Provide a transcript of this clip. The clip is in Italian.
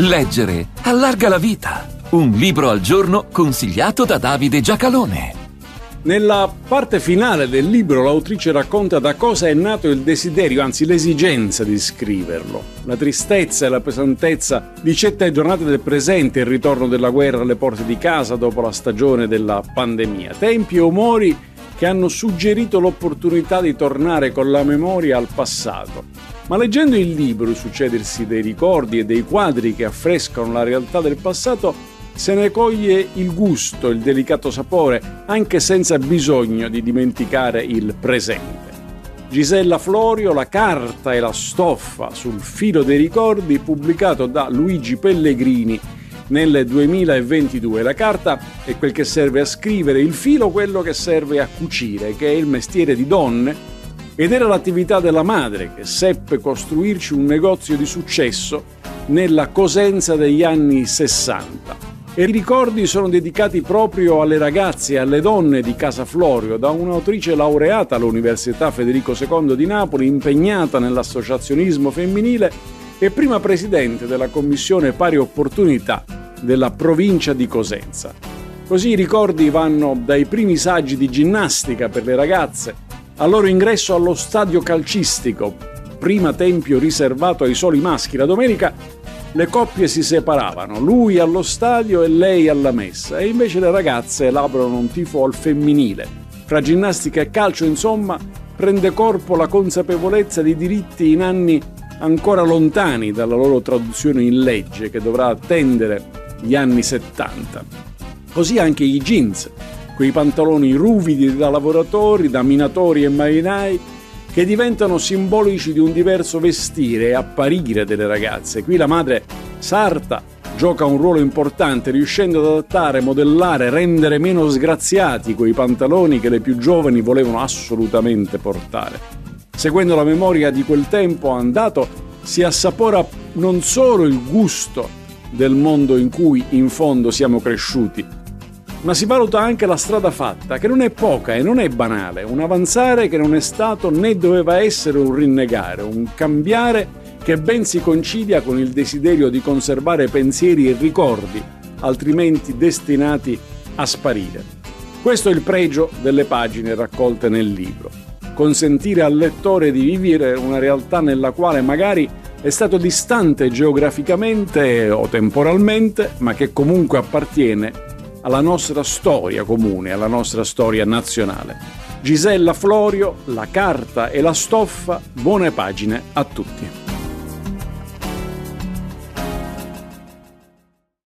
Leggere allarga la vita. Un libro al giorno consigliato da Davide Giacalone. Nella parte finale del libro l'autrice racconta da cosa è nato il desiderio, anzi l'esigenza di scriverlo. La tristezza e la pesantezza di certe giornate del presente, il ritorno della guerra alle porte di casa dopo la stagione della pandemia. Tempi e umori che hanno suggerito l'opportunità di tornare con la memoria al passato. Ma leggendo il libro, succedersi dei ricordi e dei quadri che affrescano la realtà del passato, se ne coglie il gusto, il delicato sapore, anche senza bisogno di dimenticare il presente. Gisella Florio, La carta e la stoffa sul filo dei ricordi, pubblicato da Luigi Pellegrini nel 2022. La carta è quel che serve a scrivere, il filo quello che serve a cucire, che è il mestiere di donne, ed era l'attività della madre che seppe costruirci un negozio di successo nella Cosenza degli anni 60. E i ricordi sono dedicati proprio alle ragazze e alle donne di Casa Florio, da un'autrice laureata all'Università Federico II di Napoli, impegnata nell'associazionismo femminile e prima presidente della Commissione Pari Opportunità della provincia di Cosenza. Così i ricordi vanno dai primi saggi di ginnastica per le ragazze, al loro ingresso allo stadio calcistico, prima tempio riservato ai soli maschi. La domenica le coppie si separavano, lui allo stadio e lei alla messa, e invece le ragazze elaborano un tifo al femminile. Fra ginnastica e calcio, insomma, prende corpo la consapevolezza di diritti in anni ancora lontani dalla loro traduzione in legge che dovrà attendere gli anni 70. Così anche i jeans, quei pantaloni ruvidi da lavoratori, da minatori e marinai, che diventano simbolici di un diverso vestire e apparire delle ragazze. Qui la madre sarta gioca un ruolo importante riuscendo ad adattare, modellare, rendere meno sgraziati quei pantaloni che le più giovani volevano assolutamente portare. Seguendo la memoria di quel tempo andato, si assapora non solo il gusto del mondo in cui in fondo siamo cresciuti, ma si valuta anche la strada fatta, che non è poca e non è banale, un avanzare che non è stato né doveva essere un rinnegare, un cambiare che ben si concilia con il desiderio di conservare pensieri e ricordi, altrimenti destinati a sparire. Questo è il pregio delle pagine raccolte nel libro. Consentire al lettore di vivere una realtà nella quale magari è stato distante geograficamente o temporalmente, ma che comunque appartiene alla nostra storia comune, alla nostra storia nazionale. Gisella Florio, la carta e la stoffa, buone pagine a tutti.